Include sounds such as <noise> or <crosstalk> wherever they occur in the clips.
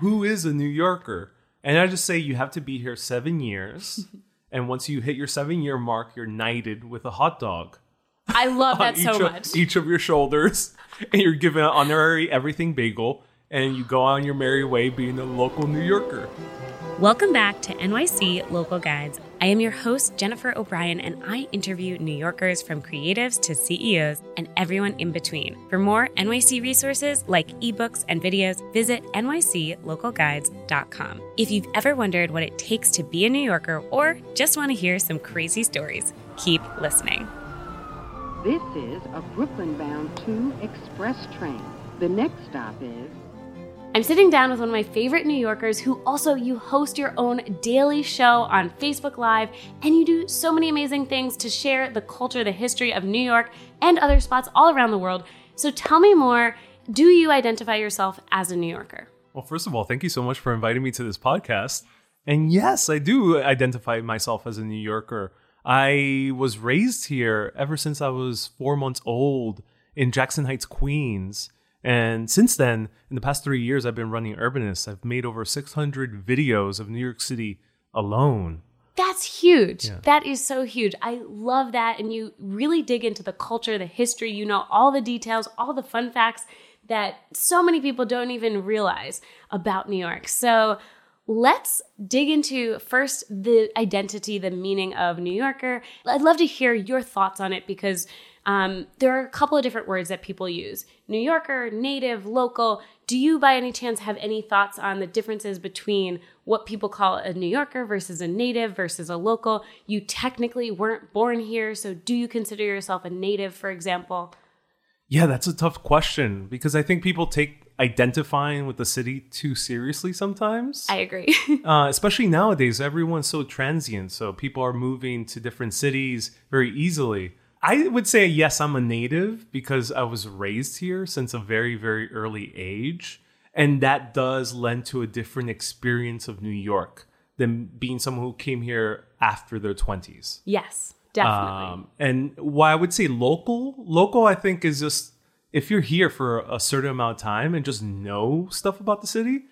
who is a New Yorker? And I just say you have to be here seven years. <laughs> and once you hit your seven year mark, you're knighted with a hot dog. I love <laughs> that so each much. Of, each of your shoulders. <laughs> And you're given an honorary everything bagel. And you go on your merry way being a local New Yorker. Welcome back to NYC Local Guides. I am your host, Jennifer O'Brien, and I interview New Yorkers from creatives to CEOs and everyone in between. For more NYC resources like ebooks and videos, visit nyclocalguides.com. If you've ever wondered what it takes to be a New Yorker or just want to hear some crazy stories, keep listening. This is a Brooklyn bound 2 express train. The next stop is. I'm sitting down with one of my favorite New Yorkers who also you host your own daily show on Facebook Live and you do so many amazing things to share the culture, the history of New York and other spots all around the world. So tell me more. Do you identify yourself as a New Yorker? Well, first of all, thank you so much for inviting me to this podcast. And yes, I do identify myself as a New Yorker. I was raised here ever since I was four months old in Jackson Heights, Queens. And since then, in the past three years, I've been running Urbanist. I've made over 600 videos of New York City alone. That's huge. Yeah. That is so huge. I love that. And you really dig into the culture, the history, you know all the details, all the fun facts that so many people don't even realize about New York. So let's dig into first the identity, the meaning of New Yorker. I'd love to hear your thoughts on it because um, there are a couple of different words that people use New Yorker, native, local. Do you, by any chance, have any thoughts on the differences between what people call a New Yorker versus a native versus a local? You technically weren't born here, so do you consider yourself a native, for example? Yeah, that's a tough question because I think people take identifying with the city too seriously sometimes. I agree. <laughs> uh, especially nowadays, everyone's so transient. So people are moving to different cities very easily. I would say, yes, I'm a native because I was raised here since a very, very early age. And that does lend to a different experience of New York than being someone who came here after their 20s. yes, definitely. Um, and why I would say local, local, I think is just if you're here for a certain amount of time and just know stuff about the city,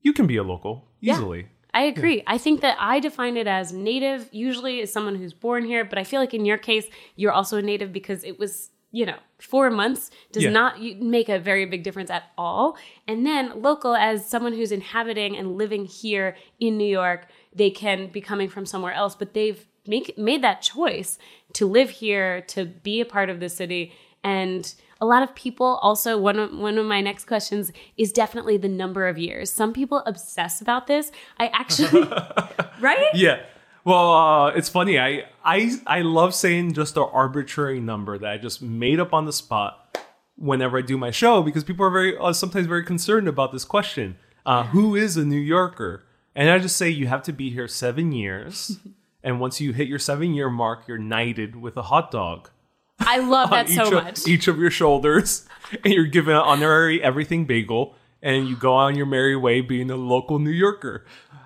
you can be a local Yeah. I agree. I think that I define it as native usually as someone who's born here, but I feel like in your case, you're also a native because it was, you know, four months does Yeah. not make a very big difference at all. And then local as someone who's inhabiting and living here in New York, they can be coming from somewhere else, but they've make, made that choice to live here, to be a part of the city. And a lot of people also one of one of my next questions is definitely the number of years. Some people obsess about this. I actually <laughs> right? Yeah. Well, uh, it's funny. I, I I love saying just an arbitrary number that I just made up on the spot whenever I do my show because people are very uh, sometimes very concerned about this question. Uh, who is a New Yorker? And I just say you have to be here seven years, <laughs> and once you hit your seven year mark, you're knighted with a hot dog. I love <laughs> that so each much. Each of your shoulders, <laughs> and you're given an honorary everything bagel, and you go on your merry way being a local New Yorker.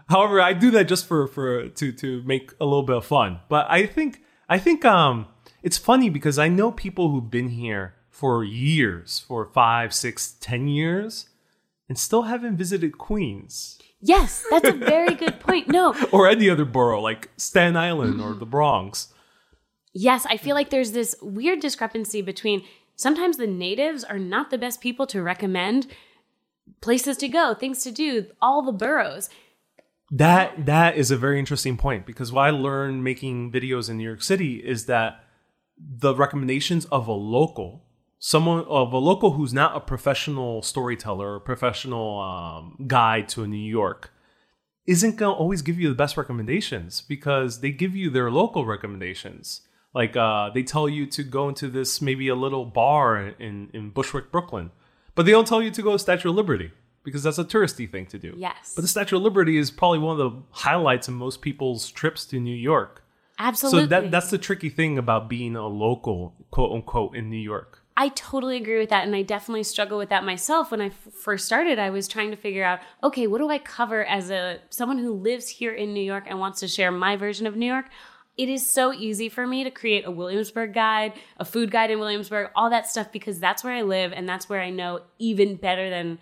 However, I do that just for for to to make a little bit of fun. But I think I think um it's funny because I know people who've been here for years, for five, six, ten years, and still haven't visited Queens Yes, that's a very <laughs> good point. No, or any other borough like Staten Island or <clears throat> the Bronx. Yes, I feel like there's this weird discrepancy between sometimes the natives are not the best people to recommend places to go, things to do, all the boroughs. That that is a very interesting point because what I learned making videos in New York City is that the recommendations of a local, someone of a local who's not a professional storyteller or professional um, guide to New York, isn't gonna always give you the best recommendations because they give you their local recommendations. Like uh, they tell you to go into this maybe a little bar in in Bushwick, Brooklyn, but they don't tell you to go to Statue of Liberty because that's a touristy thing to do. Yes. But the Statue of Liberty is probably one of the highlights of most people's trips to New York. Absolutely. So that that's the tricky thing about being a local, quote unquote, in New York. I totally agree with that. And I definitely struggle with that myself. When I f- first started, I was trying to figure out, okay, what do I cover as a someone who lives here in New York and wants to share my version of New York? It is so easy for me to create a Williamsburg guide, a food guide in Williamsburg, all that stuff because that's where I live and that's where I know even better than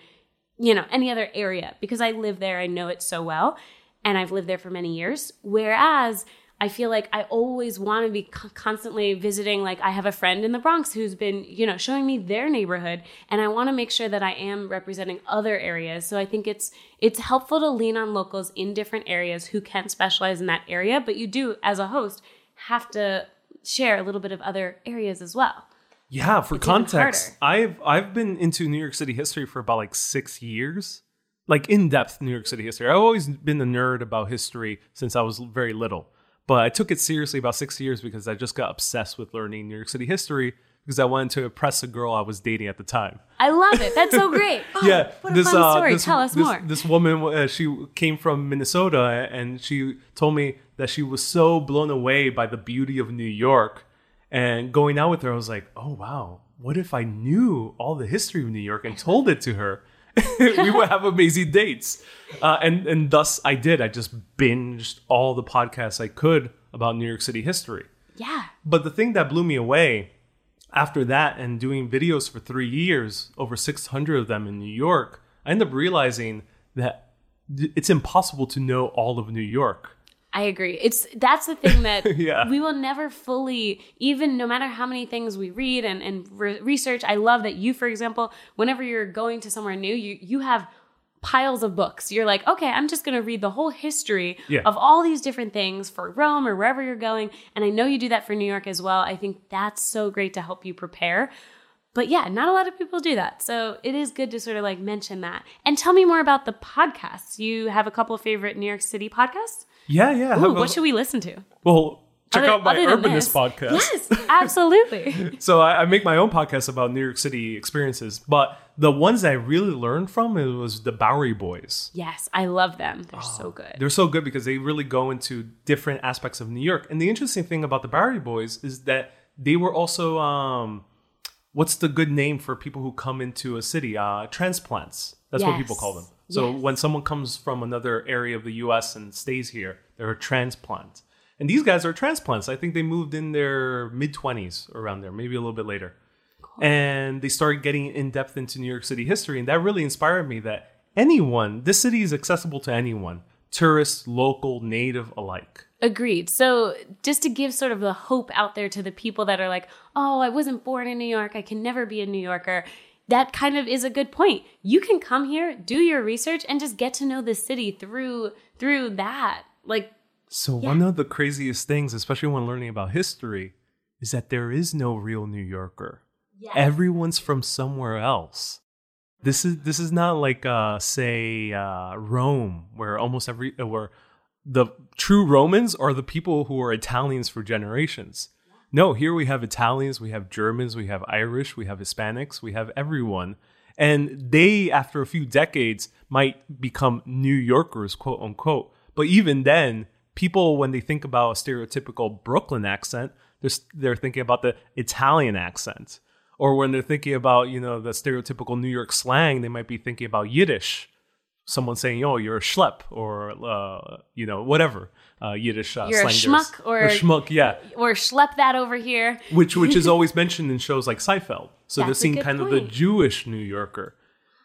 you know, any other area because I live there. I know it so well and I've lived there for many years. Whereas I feel like I always want to be constantly visiting. Like I have a friend in the Bronx who's been, you know, showing me their neighborhood, and I want to make sure that I am representing other areas. So I think it's it's helpful to lean on locals in different areas who can specialize in that area, but you do, as a host, have to share a little bit of other areas as well. Yeah, for It's context, I've I've been into New York City history for about like six years, like in depth New York City history. I've always been a nerd about history since I was very little, but I took it seriously about six years because I just got obsessed with learning New York City history because I wanted to impress a girl I was dating at the time. I love it. That's so <laughs> great. Oh, yeah, what a fun story. Tell us this, more. This woman, uh, she came from Minnesota, and she told me that she was so blown away by the beauty of New York. And going out with her, I was like, oh wow, what if I knew all the history of New York and told it to her? <laughs> we would have amazing dates. Uh, and and thus I did. I just binged all the podcasts I could about New York City history. yeah. But the thing that blew me away after that and doing videos for three years, over 600 of them in New York, I ended up realizing that it's impossible to know all of New York. I agree. It's that's the thing that <laughs> Yeah. we will never fully, even no matter how many things we read and, and re- research. I love that you, for example, whenever you're going to somewhere new, you you have piles of books. You're like, okay, I'm just going to read the whole history Yeah. of all these different things for Rome or wherever you're going. And I know you do that for New York as well. I think that's so great to help you prepare. But yeah, not a lot of people do that. So it is good to sort of like mention that. And tell me more about the podcasts. You have a couple of favorite New York City podcasts? Yeah, yeah. Ooh, a- what should we listen to? well, check Other- out my Urbanist podcast. Yes, absolutely. <laughs> So I, I make my own podcast about New York City experiences, but the ones that I really learned from it was the Bowery Boys. yes, I love them. They're Ah. so good. They're so good because they really go into different aspects of New York. And the interesting thing about the Bowery Boys is that they were also um what's the good name for people who come into a city? Uh transplants. That's what people call them. So Yes. when someone comes from another area of the US and stays here, they're a transplant. And these guys are transplants. I think they moved in their mid 20s around there, maybe a little bit later. And they started getting in depth into New York City history. And that really inspired me that anyone, this city is accessible to anyone, tourist, local, native alike. Agreed. So, just to give sort of the hope out there to the people that are like, oh, I wasn't born in New York, I can never be a New Yorker, that kind of is a good point. You can come here, do your research, and just get to know the city through through that. Like, So one of the craziest things, especially when learning about history, is that there is no real New Yorker. Everyone's from somewhere else. This is this is not like uh say uh Rome where almost every where the true Romans are the people who are Italians for generations. No, here we have Italians, we have Germans, we have Irish, we have Hispanics, we have everyone. And they, after a few decades, might become New Yorkers, quote unquote. But even then, people, when they think about a stereotypical Brooklyn accent, they're, they're thinking about the Italian accent. Or when they're thinking about, you know, the stereotypical New York slang, they might be thinking about Yiddish. Someone saying, "Oh, you're a schlep," or uh, you know, whatever uh, Yiddish uh, You're a slang there is. schmuck or- Or schmuck, yeah or schlep that over here. which which is <laughs> always mentioned in shows like Seinfeld. So they're seeing kind of the. Jewish New Yorker.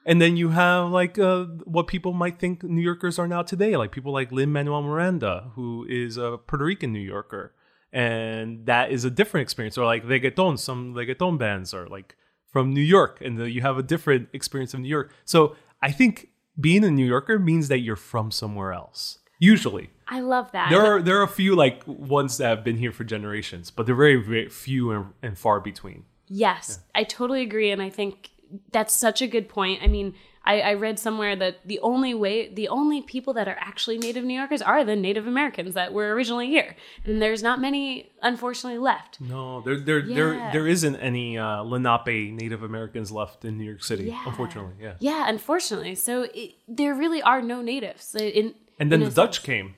And then you have like uh, what people might think New Yorkers are now today, like people like Lin Manuel Miranda, who is a Puerto Rican New Yorker, and that is a different experience. Or like reggaeton, some reggaeton bands are like from New York, and uh, you have a different experience of New York. So I think being a New Yorker means that you're from somewhere else. Usually, I love that. there are there are a few like ones that have been here for generations, but they're very, very few and, and far between. Yes, I totally agree. And I think that's such a good point. I mean, I, I read somewhere that the only way, the only people that are actually native New Yorkers are the Native Americans that were originally here. And there's not many, unfortunately, left. No, there there there there isn't any uh, Lenape Native Americans left in New York City, Yeah. unfortunately. Yeah. Yeah, unfortunately. So it, there really are no natives. In, And then in the Dutch sense. came.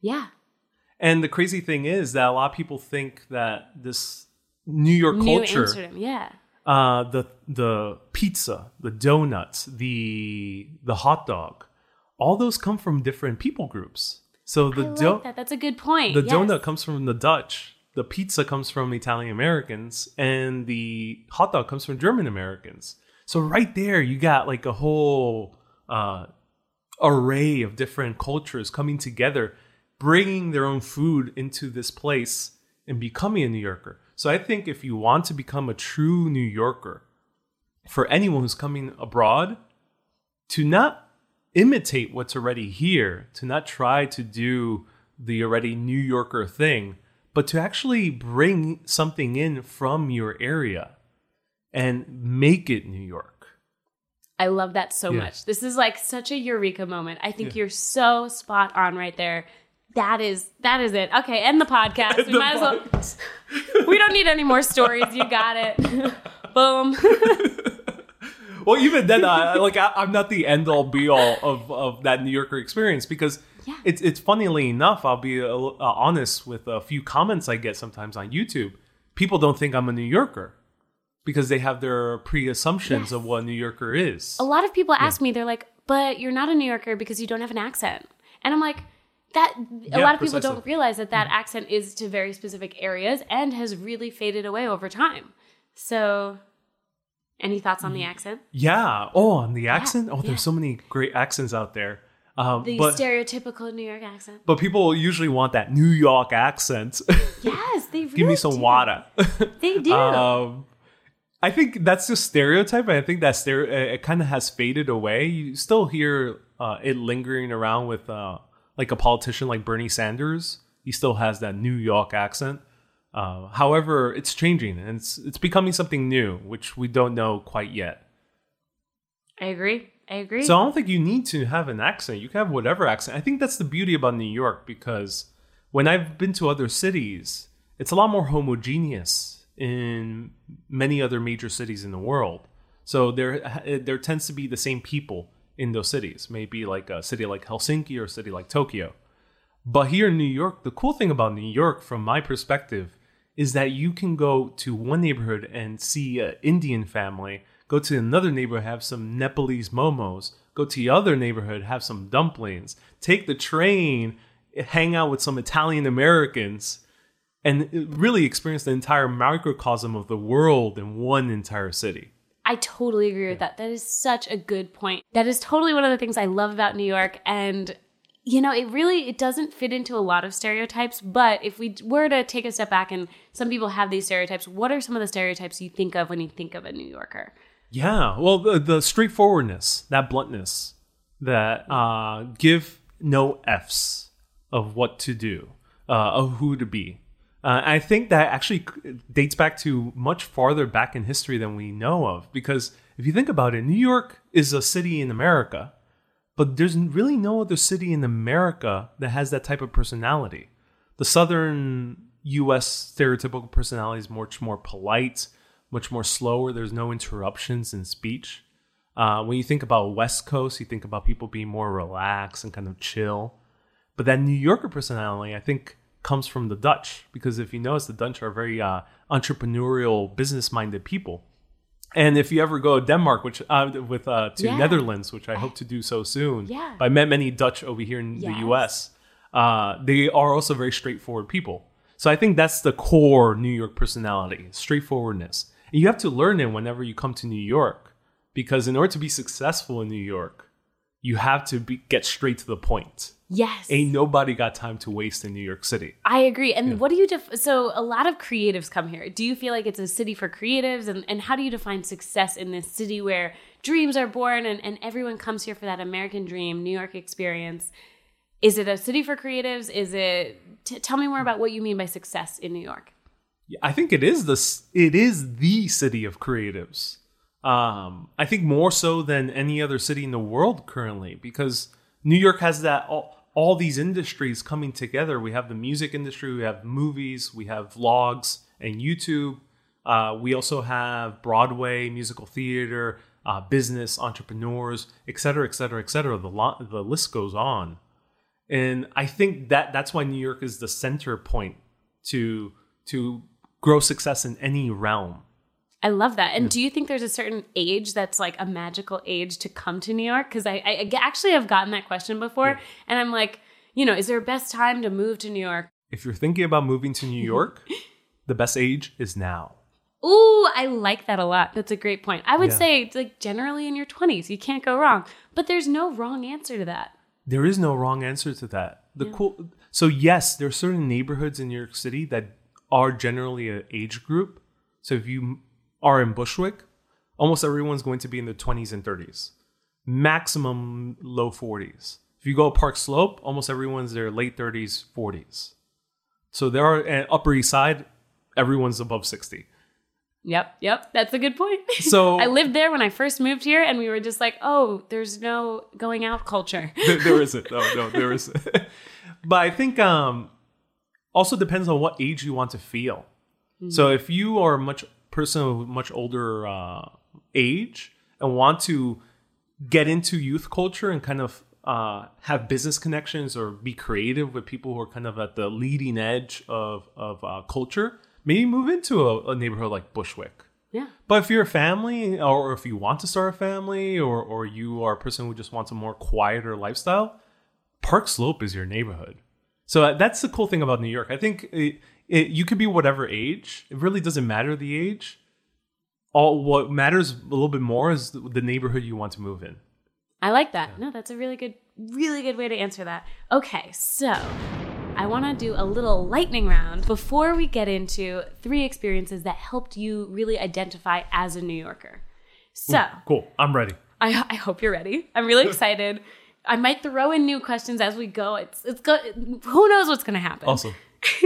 Yeah. And the crazy thing is that a lot of people think that this New York New culture, Amsterdam. Yeah. Uh, the the pizza, the donuts, the the hot dog, all those come from different people groups. So the do- that. That's a good point. The Yes. donut comes from the Dutch. The pizza comes from Italian Americans, and the hot dog comes from German Americans. So right there, you got like a whole uh, array of different cultures coming together, bringing their own food into this place and becoming a New Yorker. So I think if you want to become a true New Yorker, for anyone who's coming abroad, to not imitate what's already here, to not try to do the already New Yorker thing, but to actually bring something in from your area and make it New York. I love that so Yeah. much. This is like such a eureka moment. I think Yeah. you're so spot on right there. That is that is it. Okay, end the podcast. we The might as well. We don't need any more stories. You got it. <laughs> Boom. <laughs> Well, even then, I, like I, I'm not the end all be all of, of that New Yorker experience because Yeah. it's it's funnily enough. I'll be uh, uh, honest with a few comments I get sometimes on YouTube. People don't think I'm a New Yorker because they have their pre-assumptions of what a New Yorker is. a lot of people ask me, they're like, "But you're not a New Yorker because you don't have an accent," and I'm like. That a Yeah, lot of people precisely. don't realize that that accent is to very specific areas and has really faded away over time. So, any thoughts on the accent? Yeah. Oh, on the accent. oh, yeah. there's so many great accents out there. Um, The but stereotypical New York accent. but people usually want that New York accent. <laughs> Yes, they really Give me some do. water. <laughs> They do. Um, I think that's just stereotype. I think that stereo it kind of has faded away. You still hear uh, it lingering around with uh, like a politician like Bernie Sanders. He still has that New York accent. Uh, however, it's changing and it's it's becoming something new, which we don't know quite yet. I agree. I agree. So I don't think you need to have an accent. You can have whatever accent. I think that's the beauty about New York because when I've been to other cities, it's a lot more homogeneous in many other major cities in the world. So there there tends to be the same people in those cities. Maybe like a city like Helsinki or a city like Tokyo. But here in New York, the cool thing about New York, from my perspective, is that you can go to one neighborhood and see an Indian family, go to another neighborhood, have some Nepalese momos, go to the other neighborhood, have some dumplings, take the train, hang out with some Italian Americans, and really experience the entire microcosm of the world in one entire city. I totally agree with that. That is such a good point. That is totally one of the things I love about New York and you know, it really it doesn't fit into a lot of stereotypes, but if we were to take a step back and some people have these stereotypes, what are some of the stereotypes you think of when you think of a New Yorker? Yeah, well, the, the straightforwardness, that bluntness, that uh, give no f's of what to do, uh, of who to be. Uh, I think that actually dates back to much farther back in history than we know of. Because if you think about it, New York is a city in America, but there's really no other city in America that has that type of personality. The southern U.S. stereotypical personality is much more polite, much more slower. There's no interruptions in speech. Uh, when you think about West Coast, you think about people being more relaxed and kind of chill. But that New Yorker personality, I think, comes from the Dutch because if you notice, the Dutch are very uh, entrepreneurial, business-minded people. And if you ever go to Denmark, which uh, with uh, to Yeah. Netherlands, which I hope to do so soon, Yeah. I met many Dutch over here in Yes. the U.S. Uh, they are also very straightforward people. So I think that's the core New York personality, straightforwardness. And you have to learn it whenever you come to New York, because in order to be successful in New York, you have to be, get straight to the point. Yes. Ain't nobody got time to waste in New York City. I agree. And what do you def- so a lot of creatives come here. Do you feel like it's a city for creatives and, and how do you define success in this city where dreams are born and, and everyone comes here for that American dream, New York experience? Is it a city for creatives? Is it t- tell me more about what you mean by success in New York? Yeah, I think it is the it is the city of creatives. Um, I think more so than any other city in the world currently, because New York has that all, all these industries coming together. We have the music industry, we have movies, we have vlogs and YouTube. Uh, we also have Broadway, musical theater, uh, business, entrepreneurs, et cetera, et cetera, et cetera. The, lo- the list goes on. And I think that that's why New York is the center point to to grow success in any realm. I love that. And do you think there's a certain age that's like a magical age to come to New York? Because I, I, actually have gotten that question before, and I'm like, you know, is there a best time to move to New York? If you're thinking about moving to New York, <laughs> the best age is now. Ooh, I like that a lot. That's a great point. I would Yeah. say it's like generally in your 20s, you can't go wrong. But there's no wrong answer to that. There is no wrong answer to that. The cool so yes, there are certain neighborhoods in New York City that are generally an age group. So if you are in Bushwick, almost everyone's going to be in the 20s and 30s. Maximum low 40s. If you go Park Slope, almost everyone's their late 30s, 40s. So there are and Upper East Side, everyone's above 60. Yep, yep. That's a good point. <laughs> So I lived there when I first moved here, and we were just like, oh, there's no going out culture. <laughs> there, there isn't. No, no, there isn't. <laughs> but I think um, also depends on what age you want to feel. So if you are much person of much older uh, age and want to get into youth culture and kind of uh, have business connections or be creative with people who are kind of at the leading edge of of uh, culture, maybe move into a, a neighborhood like Bushwick. yeah. But if you're a family, or if you want to start a family, or or you are a person who just wants a more quieter lifestyle, Park Slope is your neighborhood. So uh, that's the cool thing about New York. I think it, it, you could be whatever age. It really doesn't matter the age. All what matters a little bit more is the, the neighborhood you want to move in. I like that. No, that's a really good, really good way to answer that. Okay, so I want to do a little lightning round before we get into three experiences that helped you really identify as a New Yorker. So Cool. I'm ready. I, I hope you're ready. I'm really <laughs> excited. I might throw in new questions as we go. It's it's go. Who knows what's going to happen? Awesome. <laughs>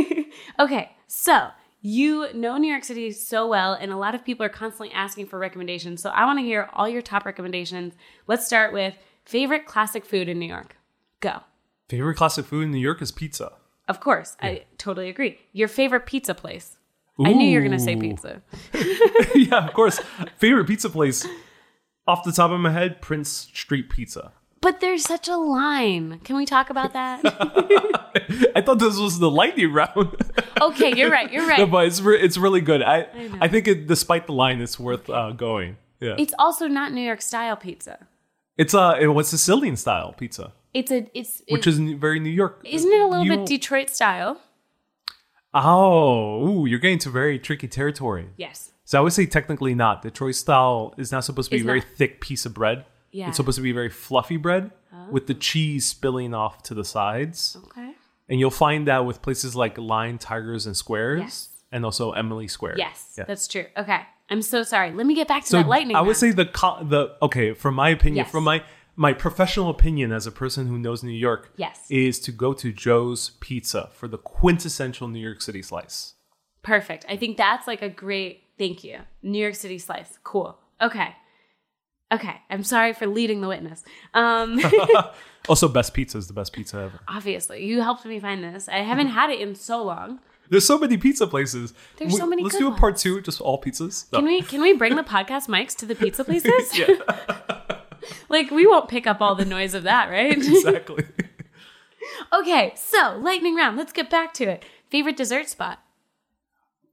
okay, so you know New York City so well, and a lot of people are constantly asking for recommendations. So I want to hear all your top recommendations. Let's start with favorite classic food in New York. Go. Favorite classic food in New York is pizza. Of course, I totally agree. Your favorite pizza place. I knew you were going to say pizza. <laughs> yeah, of course. Favorite pizza place. Off the top of my head, Prince Street Pizza. But there's such a line. Can we talk about that? <laughs> I thought this was the lightning round. okay, you're right. You're <laughs> no, right. but it's re- it's really good. I know. I, think it, despite the line, it's worth uh, going. Yeah, It's also not New York style pizza. it's uh, it was Sicilian style pizza, It's a it's which it- is very New York. isn't it a little You- bit Detroit style? Oh, ooh, you're getting to very tricky territory. Yes. So I would say technically not. Detroit style is not supposed to be It's a very not. thick piece of bread. Yeah. It's supposed to be very fluffy bread oh. with the cheese spilling off to the sides. Okay. And you'll find that with places like Lions, Tigers, and Squares, Yes. and also Emmy Squared. Yes, Yeah. that's true. Okay, I'm so sorry. Let me get back to so that lightning. I would round. say the co- the okay, from my opinion, Yes. from my my professional opinion as a person who knows New York, Yes. is to go to Joe's Pizza for the quintessential New York City slice. perfect. I think that's like a great thank you. New York City slice. Cool. Okay. Okay. I'm sorry for leading the witness. Um, <laughs> <laughs> Also, best pizza is the best pizza ever. obviously, you helped me find this. I haven't had it in so long. There's so many pizza places. There's so many Let's do a part ones. two, just all pizzas. No. Can we can we bring the podcast mics to the pizza <laughs> places? yeah, like we won't pick up all the noise of that, right? exactly. okay. So lightning round. Let's get back to it. Favorite dessert spot.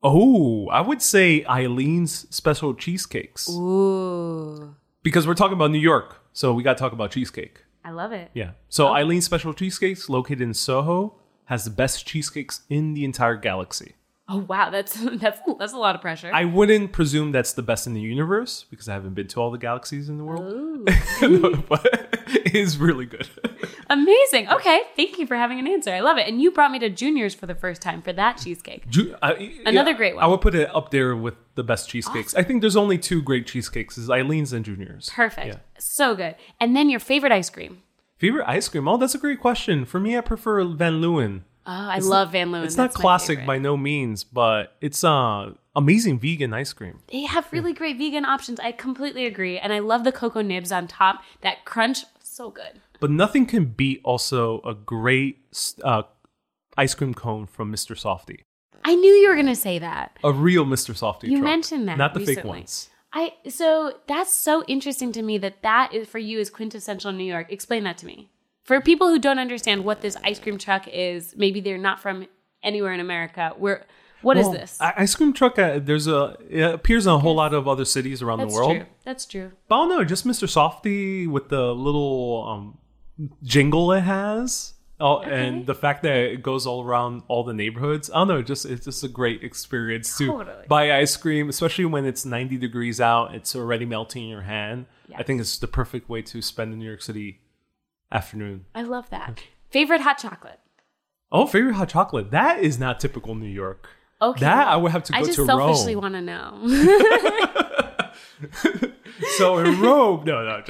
oh, I would say Eileen's special cheesecakes Ooh, because we're talking about New York, so we got to talk about cheesecake. I love it. Yeah. So oh. Eileen's Special Cheesecakes, located in Soho, has the best cheesecakes in the entire galaxy. Oh wow, that's <laughs> that's that's a lot of pressure. I wouldn't presume that's the best in the universe because I haven't been to all the galaxies in the world. <laughs> No, but it is really good. <laughs> Amazing. Okay, thank you for having an answer. I love it. And you brought me to Junior's for the first time for that cheesecake. Ju- I- Another yeah, great one. I would put it up there with the best cheesecakes. I think there's only two great cheesecakes: is Eileen's and Junior's. Perfect. Yeah. So good. And then your favorite ice cream. Favorite ice cream? Oh, that's a great question. For me, I prefer Van Leeuwen. Oh, I love Van Leeuwen. It's not classic by no means, but it's uh amazing vegan ice cream. They have really great vegan options. I completely agree. And I love the cocoa nibs on top. That crunch, so good. But nothing can beat also a great uh, ice cream cone from Mr. Softee. I knew you were going to say that. A real Mr. Softee. You truck. mentioned that not the fake ones. I so that's so interesting to me that that is for you is quintessential New York. Explain that to me. For people who don't understand what this ice cream truck is, maybe they're not from anywhere in America. Where what is Well, this? Ice cream truck. Uh, there's a it appears in a whole lot of other cities around That's the world. true. That's true. But I don't know, just Mr. Softee with the little um, jingle it has. Oh, and the fact that it goes all around all the neighborhoods. I don't know, just it's just a great experience to Totally. buy ice cream, especially when it's 90 degrees out. It's already melting in your hand. I think it's the perfect way to spend a New York City afternoon. I love that. Favorite hot chocolate? Oh, favorite hot chocolate. That is not typical New York. Okay. That I would have to go I just to selfishly want to know. <laughs> So in Rome, no, no,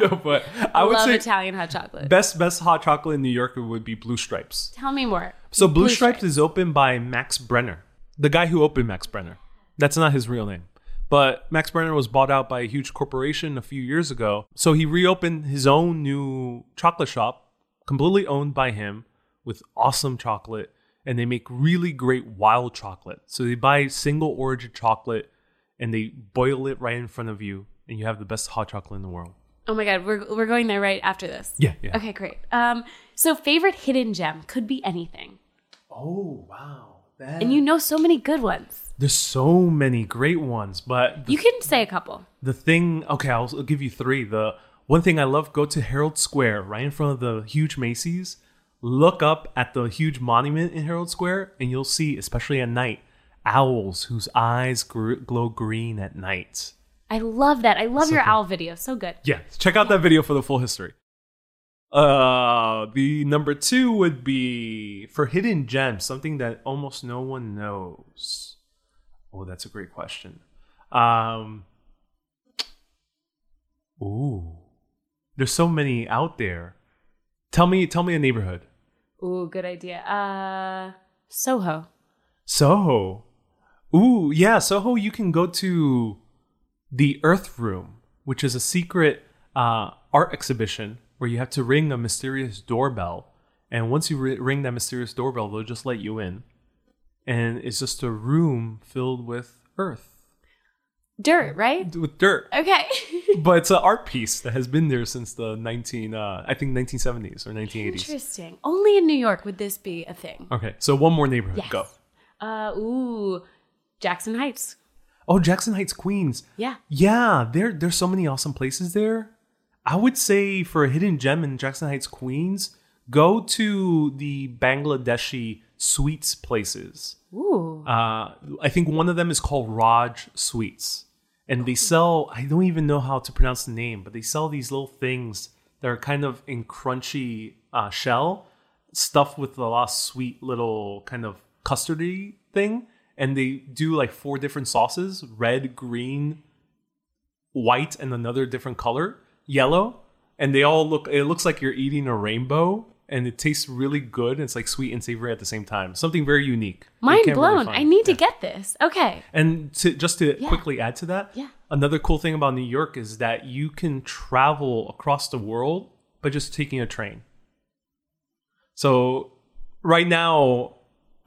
<laughs> no, but I would love say Italian hot chocolate. best best hot chocolate in New York would be Blue Stripes. Tell me more. So Blue, Stripes, is opened by Max Brenner, the guy who opened Max Brenner. That's not his real name. But Max Brenner was bought out by a huge corporation a few years ago. So he reopened his own new chocolate shop, completely owned by him, with awesome chocolate. And they make really great wild chocolate. So they buy single origin chocolate and they boil it right in front of you. And you have the best hot chocolate in the world. Oh my god, we're we're going there right after this. Yeah, yeah. Okay, great. Um, so favorite hidden gem could be anything, Oh, wow. That... and you know so many good ones. There's so many great ones, but the You can say a couple. the thing okay I'll, I'll give you three the one thing i love go to herald square right in front of the huge macy's look up at the huge monument in herald square and you'll see especially at night owls whose eyes gr- glow green at night I love that. I love your owl video. So good. yeah check out that video for the full history uh the number two would be for hidden gems something that almost no one knows. Oh that's a great question. Um ooh there's so many out there. Tell me tell me a neighborhood. Ooh, good idea. Uh, Soho. soho? Ooh yeah soho you can go to the earth room which is a secret uh, art exhibition where you have to ring a mysterious doorbell and once you ri- ring that mysterious doorbell they'll just let you in and it's just a room filled with earth Dirt, right? with dirt Okay. <laughs> but it's an art piece that has been there since the 19 uh, i think 1970s or 1980s Interesting. Only in New York would this be a thing. okay so one more neighborhood Yes. go Uh, ooh, Jackson Heights. oh jackson heights queens Yeah. Yeah, there there's so many awesome places there. I would say for a hidden gem in Jackson Heights, Queens, go to the Bangladeshi sweets places. Ooh. Uh, I think one of them is called Raj Sweets, and they sell. I don't even know how to pronounce the name, but they sell these little things that are kind of in crunchy uh, shell, stuffed with a lot of sweet little kind of custardy thing, and they do like four different sauces: red, green, white, and another different color, yellow, and they all look. It looks like you're eating a rainbow. And it tastes really good. It's like sweet and savory at the same time. Something very unique. Mind can't really blown. I need Yeah. to get this. Okay. And to just to Yeah. quickly add to that, Yeah. another cool thing about New York is that you can travel across the world by just taking a train. So right now,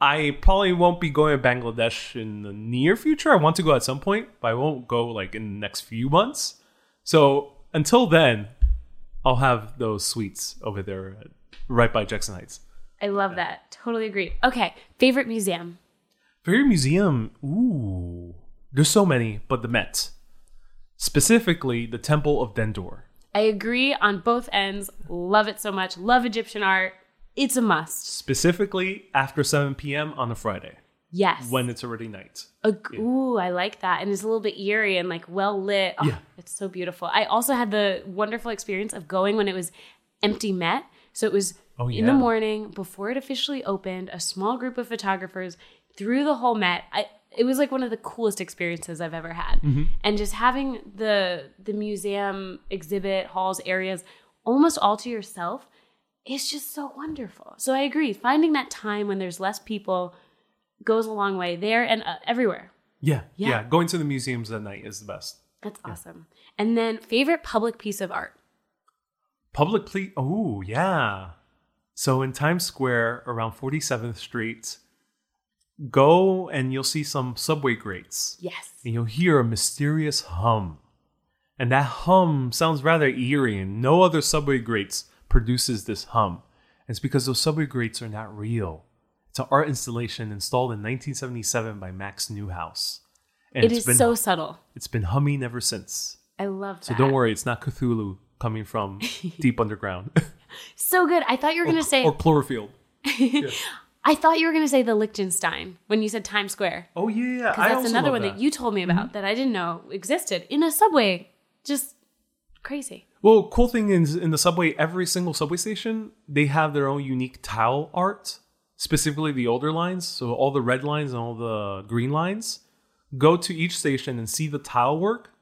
I probably won't be going to Bangladesh in the near future. I want to go at some point, but I won't go like in the next few months. So until then, I'll have those sweets over there right by Jackson Heights. I love that. Totally agree. Okay. Favorite museum. Favorite museum? Ooh, there's so many, but the Met, specifically the Temple of Dendur. I agree on both ends. Love it so much. Love Egyptian art. It's a must. Specifically after 7 p.m. on a Friday Yes. when it's already night. Ag- Ooh, I like that. And it's a little bit eerie and like well lit. Oh, Yeah. It's so beautiful. I also had the wonderful experience of going when it was empty Met. So it was Oh, in the morning before it officially opened, a small group of photographers through the whole Met. I, it was like one of the coolest experiences I've ever had. Mm-hmm. And just having the the museum exhibit halls areas almost all to yourself is just so wonderful. So I agree. Finding that time when there's less people goes a long way there and uh, everywhere. Yeah, yeah, Yeah. Going to the museums at night is the best. That's awesome. And then favorite public piece of art. Public ple- Oh, yeah. So in Times Square around 47th Street, go and you'll see some subway grates. Yes. and you'll hear a mysterious hum. And that hum sounds rather eerie, and no other subway grates produces this hum. And it's because those subway grates are not real. It's an art installation installed in 1977 by Max Neuhaus. And It it's is been, so subtle. it's been humming ever since. I love that. So don't worry, it's not Cthulhu coming from <laughs> deep underground. <laughs> So good. I thought you were going to say or Cloverfield. <laughs> I thought you were going to say the Lichtenstein when you said Times Square. Oh yeah, Because that's another one that. you told me about mm-hmm. that I didn't know existed in a subway. Just crazy. Well, cool thing is in the subway, every single subway station they have their own unique tile art. Specifically, the older lines, so all the red lines and all the green lines. Go to each station and see the tile work,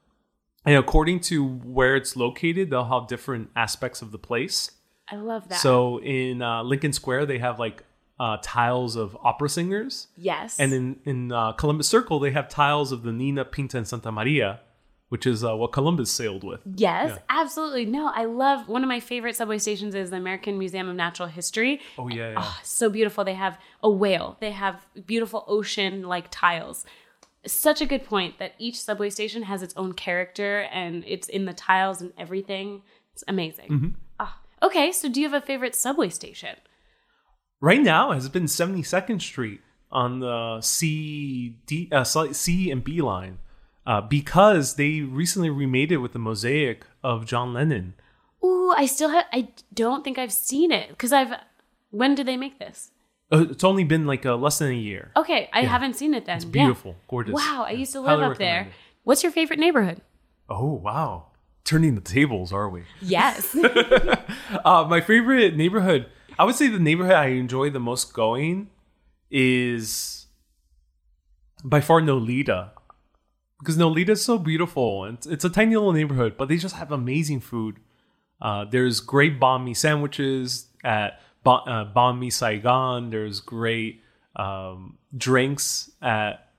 and according to where it's located, they'll have different aspects of the place. I love that. So in uh, Lincoln Square, they have like uh, tiles of opera singers, yes. and in in uh, Columbus Circle, they have tiles of the Nina, Pinta, and Santa Maria, which is uh, what Columbus sailed with. Yes, Yeah. absolutely. No, I love one of my favorite subway stations is the American Museum of Natural History. Oh yeah, yeah. So beautiful. They have a whale. They have beautiful ocean like tiles. Such a good point that each subway station has its own character and it's in the tiles and everything. It's amazing. Mm-hmm. Ah, okay, so do you have a favorite subway station? Right now it has been 72nd Street on the C, D, uh, C and B line uh, because they recently remade it with the mosaic of John Lennon. Ooh, I still have. I don't think I've seen it because I've. When did they make this? Uh, it's only been like uh, less than a year. Okay, I haven't seen it then. It's Yeah. beautiful, gorgeous. Wow, I used to live Highly up there. it. What's your favorite neighborhood? Oh wow, turning the tables, are we? Yes. <laughs> Uh, my favorite neighborhood, I would say the neighborhood I enjoy the most going is by far Nolita. Because Nolita is so beautiful. And it's, it's a tiny little neighborhood, but they just have amazing food. Uh, there's great banh mi sandwiches at ba- uh, Banh Mi Saigon. There's great um, drinks at,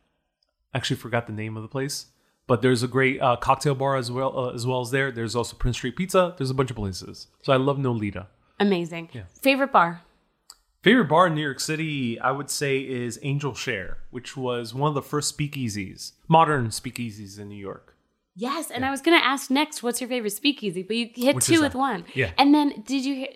actually forgot the name of the place. But there's a great uh, cocktail bar as well uh, as well as there. There's also Prince Street Pizza. There's a bunch of places. So I love Nolita. Amazing. Yeah. Favorite bar? Favorite bar in New York City, I would say, is Angel Share, which was one of the first speakeasies, modern speakeasies in New York. Yes, and I was gonna ask next, what's your favorite speakeasy? But you hit Which two with that? one. Yeah. And then did you hear?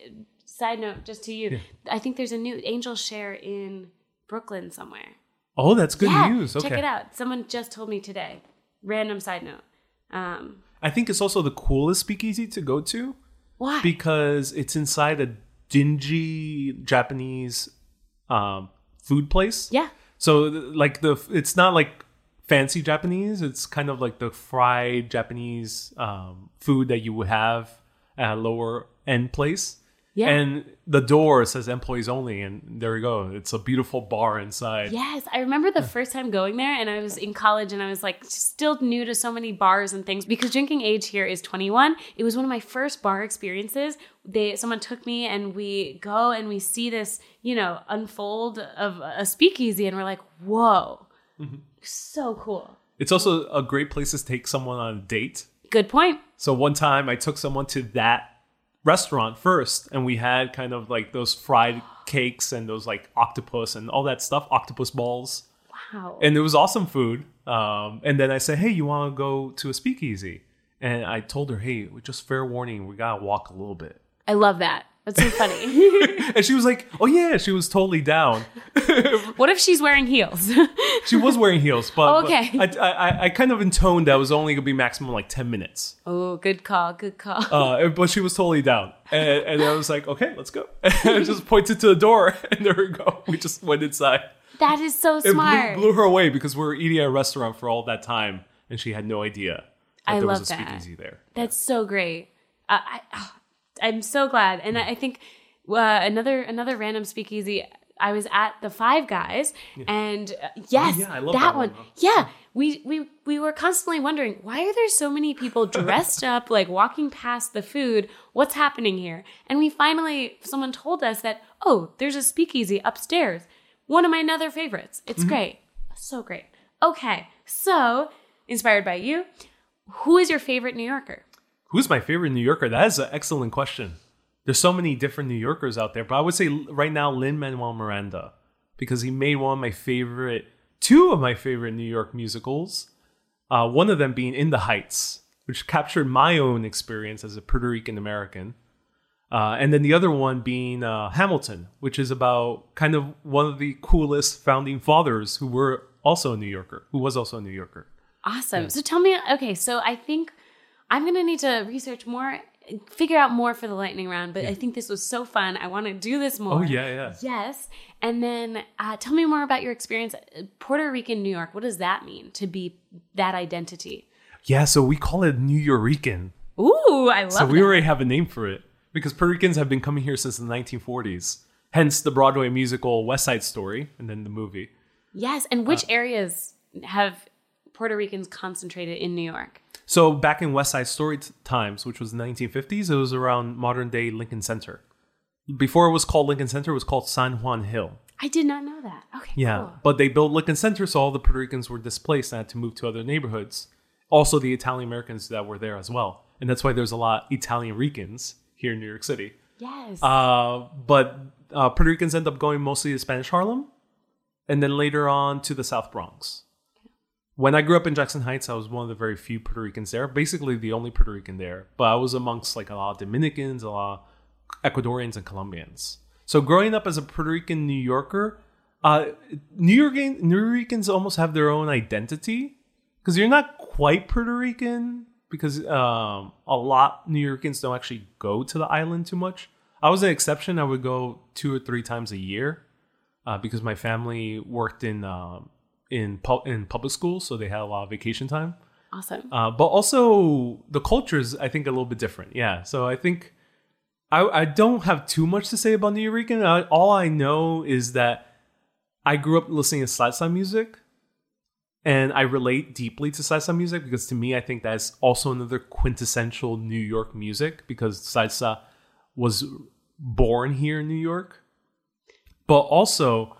Side note, just to you, I think there's a new Angel Share in Brooklyn somewhere. Oh, that's good yeah, news. Okay. check it out. Someone just told me today. Random side note. Um, I think it's also the coolest speakeasy to go to why? because it's inside a dingy Japanese um, food place. yeah. So like the it's not like fancy Japanese. It's kind of like the fried Japanese um, food that you would have at a lower end place. Yeah. And the door says employees only, and there we go. It's a beautiful bar inside. Yes, I remember the first time going there, and I was in college, and I was like still new to so many bars and things because drinking age here is 21. It was one of my first bar experiences. They someone took me, and we go and we see this, you know, unfold of a speakeasy, and we're like, whoa, mm-hmm. so cool. It's also a great place to take someone on a date. Good point. So one time I took someone to that restaurant first, and we had kind of like those fried cakes and those like octopus and all that stuff, octopus balls. Wow. and it was awesome food. Um, and then I said, "Hey, you want to go to a speakeasy?" And I told her, "Hey, just fair warning, we gotta walk a little bit." I love that. That's so funny. <laughs> And she was like, "Oh yeah," she was totally down. <laughs> what if she's wearing heels? <laughs> She was wearing heels, but, Oh, but okay. I, I I kind of intoned that it was only gonna be maximum like ten minutes. oh, good call. Good call. Uh, but she was totally down, and, and I was like, "Okay, let's go." And I just pointed to the door, and there we go. We just went inside. that is so It blew, smart. blew her away because we were eating at a restaurant for all that time, and she had no idea that I there love was a that. speakeasy there. That's so great. Uh, I, oh, I'm so glad, and I think uh, another another random speakeasy. I was at the Five Guys, and uh, yes, Oh, yeah, that, that one. one. Yeah, we we we were constantly wondering why are there so many people dressed <laughs> up, like walking past the food. What's happening here? And we finally, someone told us that oh, there's a speakeasy upstairs. One of my other favorites. It's Mm-hmm. great, so great. Okay, so inspired by you, who is your favorite New Yorker? Who's my favorite New Yorker? That is an excellent question. There's so many different New Yorkers out there, but I would say right now Lin Manuel Miranda because he made one of my favorite, two of my favorite New York musicals. Uh, one of them being In the Heights, which captured my own experience as a Puerto Rican American. Uh, and then the other one being uh, Hamilton, which is about kind of one of the coolest founding fathers who were also a New Yorker, who was also a New Yorker. Awesome. So tell me, okay, so I think I'm going to need to research more figure out more for the lightning round, but I think this was so fun. I want to do this more. Oh yeah, yeah. Yes. And then uh, tell me more about your experience. Puerto Rican, New York. What does that mean to be that identity? Yeah, so we call it New Yorican. Ooh, I love it. So we that. already have a name for it because Puerto Ricans have been coming here since the 1940s. Hence the Broadway musical West Side Story and then the movie. Yes. And Uh, which areas have Puerto Ricans concentrated in New York? So back in West Side Story t- times, which was the 1950s, it was around modern day Lincoln Center. Before it was called Lincoln Center, it was called San Juan Hill. I did not know that. Okay. Yeah, Cool. but they built Lincoln Center, so all the Puerto Ricans were displaced and had to move to other neighborhoods. Also, the Italian Americans that were there as well, and that's why there's a lot Italian Ricans here in New York City. Yes. Uh, but uh, Puerto Ricans end up going mostly to Spanish Harlem, and then later on to the South Bronx. When I grew up in Jackson Heights, I was one of the very few Puerto Ricans there, basically the only Puerto Rican there. But I was amongst like a lot of Dominicans, a lot of Ecuadorians, and Colombians. So growing up as a Puerto Rican New Yorker, uh, Nuyorican New Yorkans almost have their own identity because you're not quite Puerto Rican because um, a lot Nuyoricans don't actually go to the island too much. I was an exception. I would go two or three times a year uh, because my family worked in um, in pu- in public schools, so they had a lot of vacation time. awesome. Uh, but also the culture is, I think, a little bit different. Yeah. So I think I, I don't have too much to say about Nuyorican. I, all I know is that I grew up listening to salsa music, and I relate deeply to salsa music because to me, I think that's also another quintessential New York music because salsa was born here in New York. But also,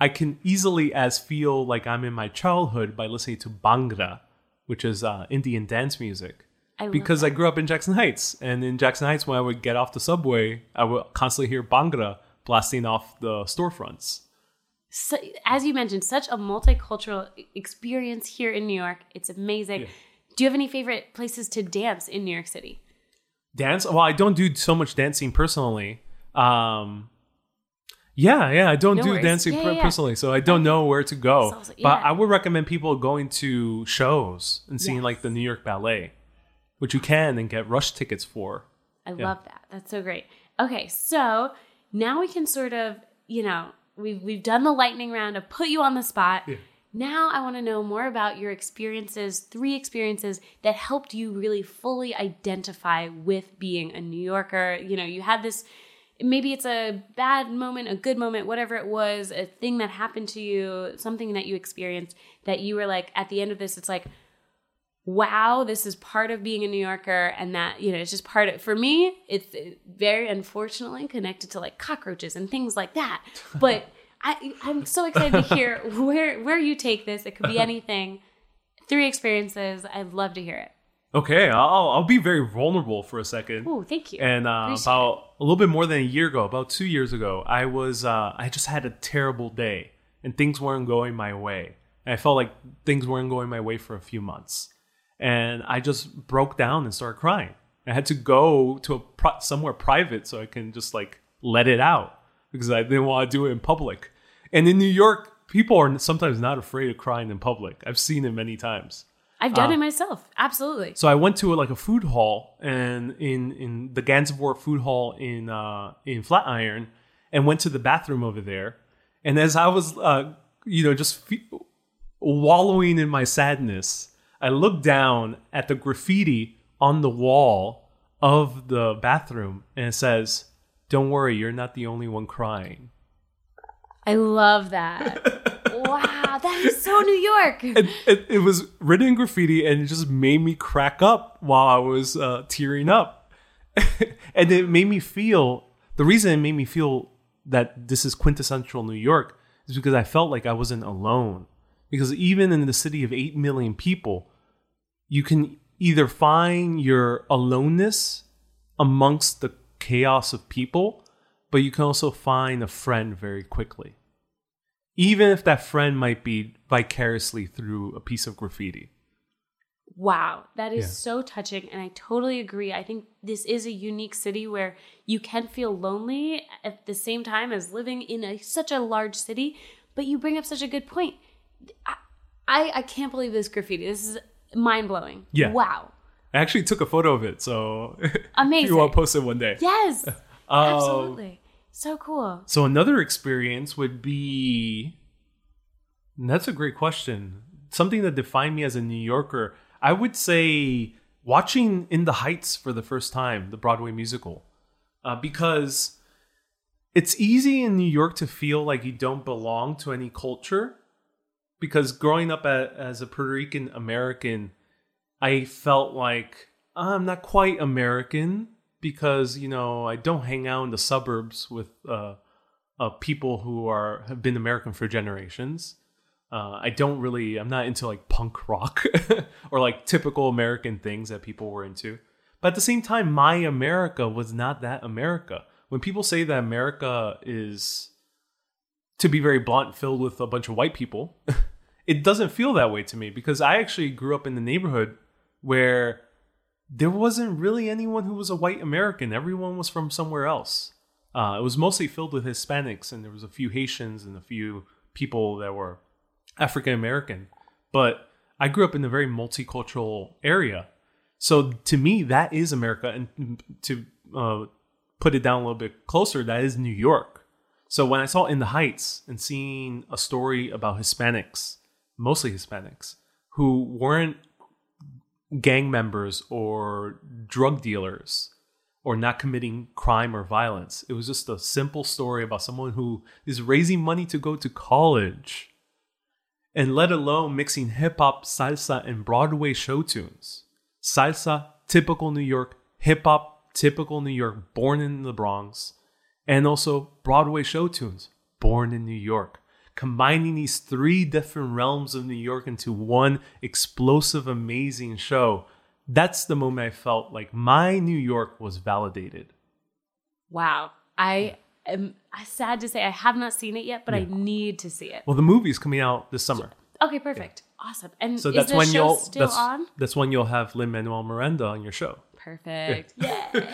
I can easily as feel like I'm in my childhood by listening to Bhangra, which is uh, Indian dance music. I Because I grew up in Jackson Heights, and in Jackson Heights, when I would get off the subway, I would constantly hear Bhangra blasting off the storefronts. so, as you mentioned, such a multicultural experience here in New York. It's amazing. Yeah. Do you have any favorite places to dance in New York City? Dance? Well, I don't do so much dancing personally. Um, yeah, yeah, I don't No do worries. dancing Yeah, per- yeah, yeah. personally, so I don't know where to go. Salsa, But yeah. I would recommend people going to shows and seeing like the New York Ballet, which you can and get rush tickets for. I love that. That's so great. Okay, so now we can sort of, you know, we've we've done the lightning round of put you on the spot. Now I want to know more about your experiences, three experiences that helped you really fully identify with being a New Yorker. You know, you had this maybe it's a bad moment, a good moment, whatever it was, a thing that happened to you, something that you experienced that you were like at the end of this it's like wow, this is part of being a New Yorker, and that you know it's just part of. For me, it's very unfortunately connected to like cockroaches and things like that. But I, I'm so excited to hear <laughs> where where you take this. It could be <laughs> anything. Three experiences. I'd love to hear it. Okay, I'll I'll be very vulnerable for a second. Oh, thank you. And uh, about a little bit more than a year ago, about two years ago, I was uh, I just had a terrible day, and things weren't going my way. And I felt like things weren't going my way for a few months, and I just broke down and started crying. I had to go to a pri- somewhere private so I can just like let it out because I didn't want to do it in public. And in New York, people are sometimes not afraid of crying in public. I've seen it many times. I've done it myself. Absolutely. So I went to like a food hall and in in the Gansevoort food hall in uh, in Flatiron, and went to the bathroom over there. And as I was, uh, you know, just fe- wallowing in my sadness, I looked down at the graffiti on the wall of the bathroom, and it says, "Don't worry, you're not the only one crying." I love that. <laughs> that is so New York. <laughs> it, it, it was written in graffiti and it just made me crack up while I was uh, tearing up. <laughs> and it made me feel the reason it made me feel that this is quintessential New York is because I felt like I wasn't alone. Because even in the city of 8 million people, you can either find your aloneness amongst the chaos of people, but you can also find a friend very quickly even if that friend might be vicariously through a piece of graffiti. Wow, that is Yeah. so touching. And I totally agree. I think this is a unique city where you can feel lonely at the same time as living in a, such a large city. But you bring up such a good point. I, I, I can't believe this graffiti. This is mind blowing. Yeah. Wow. I actually took a photo of it, so <laughs> Amazing. you want to post it one day. Yes. Uh, <laughs> Absolutely. So cool. So another experience would be that's a great question. Something that defined me as a New Yorker, I would say watching In the Heights for the first time, the Broadway musical, uh, because it's easy in New York to feel like you don't belong to any culture. Because growing up as a Puerto Rican American, I felt like I'm not quite American because you know I don't hang out in the suburbs with uh, uh, people who are have been American for generations. Uh, I don't really. I'm not into like punk rock <laughs> or like typical American things that people were into. But at the same time, my America was not that America. When people say that America is, to be very blunt, filled with a bunch of white people, <laughs> it doesn't feel that way to me because I actually grew up in the neighborhood where there wasn't really anyone who was a white American. Everyone was from somewhere else. Uh, it was mostly filled with Hispanics, and there was a few Haitians and a few people that were African American. But I grew up in a very multicultural area, so to me, that is America. And to uh, put it down a little bit closer, that is New York. So when I saw In the Heights and seeing a story about Hispanics, mostly Hispanics, who weren't gang members or drug dealers or not committing crime or violence. It was just a simple story about someone who is raising money to go to college and let alone mixing hip hop, salsa, and Broadway show tunes. Salsa, typical New York, hip hop, typical New York, born in the Bronx, and also Broadway show tunes, born in New York combining these three different realms of New York into one explosive, amazing show. That's the moment I felt like my New York was validated. Wow. I am sad to say I have not seen it yet, but I need to see it. Well, the movie's coming out this summer. Okay, perfect. Awesome. And So is that's the when show you'll still that's, on? that's when you'll have Lin Manuel Miranda on your show. Perfect. <laughs> Yay.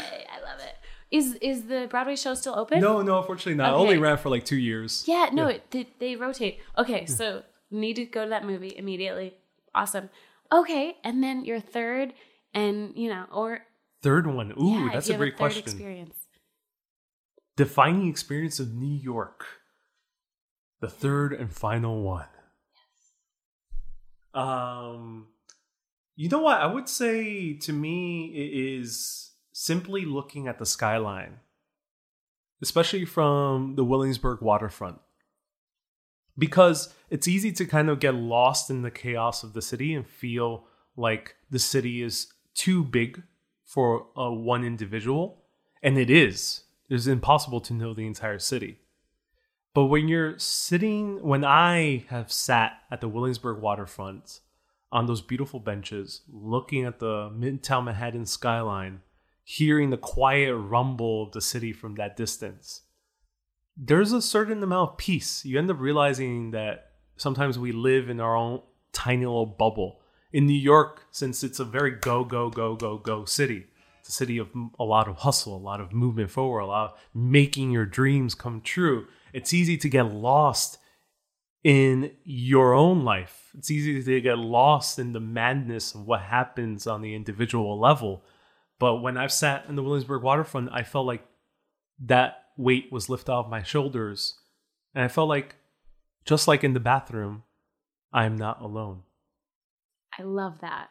I love it. Is is the Broadway show still open? No, no, unfortunately not. Okay. only ran for like two years. Yeah, no, It, they, they rotate. Okay, so need to go to that movie immediately. Awesome. Okay, and then your third, and you know, or Third one. Ooh, yeah, that's a great third question. Experience. Defining experience of New York. The third and final one. Yes. Um, you know what? I would say to me it is simply looking at the skyline, especially from the Williamsburg waterfront, because it's easy to kind of get lost in the chaos of the city and feel like the city is too big for uh, one individual, and it is. It's impossible to know the entire city. But when you're sitting, when I have sat at the Williamsburg waterfront on those beautiful benches, looking at the Midtown Manhattan skyline, hearing the quiet rumble of the city from that distance, there's a certain amount of peace. You end up realizing that sometimes we live in our own tiny little bubble. In New York, since it's a very go, go, go, go, go city, it's a city of a lot of hustle, a lot of movement forward, a lot of making your dreams come true. It's easy to get lost in your own life. It's easy to get lost in the madness of what happens on the individual level. But when I've sat in the Williamsburg waterfront, I felt like that weight was lifted off my shoulders. And I felt like, just like in the bathroom, I'm not alone. I love that.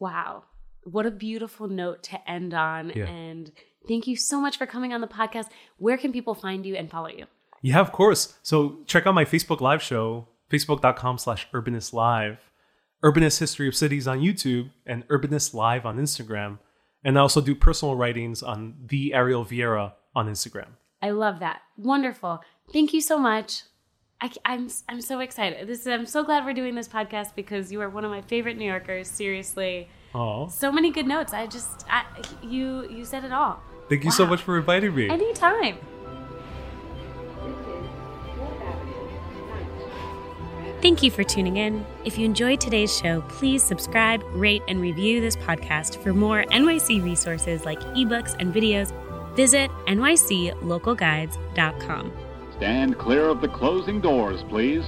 Wow. What a beautiful note to end on. Yeah. And thank you so much for coming on the podcast. Where can people find you and follow you? Yeah, of course. So check out my Facebook live show, facebook.com slash urbanist live, urbanist history of cities on YouTube, and urbanist live on Instagram. And I also do personal writings on the Ariel Viera on Instagram. I love that. Wonderful. Thank you so much. I, am I'm so excited. This is, I'm so glad we're doing this podcast because you are one of my favorite New Yorkers. Seriously, Oh, so many good notes. I just I, you you said it all. thank you so much for inviting me. Anytime. Thank you for tuning in. If you enjoyed today's show, please subscribe, rate, and review this podcast. For more NYC resources like ebooks and videos, visit nyclocalguides.com. Stand clear of the closing doors, please.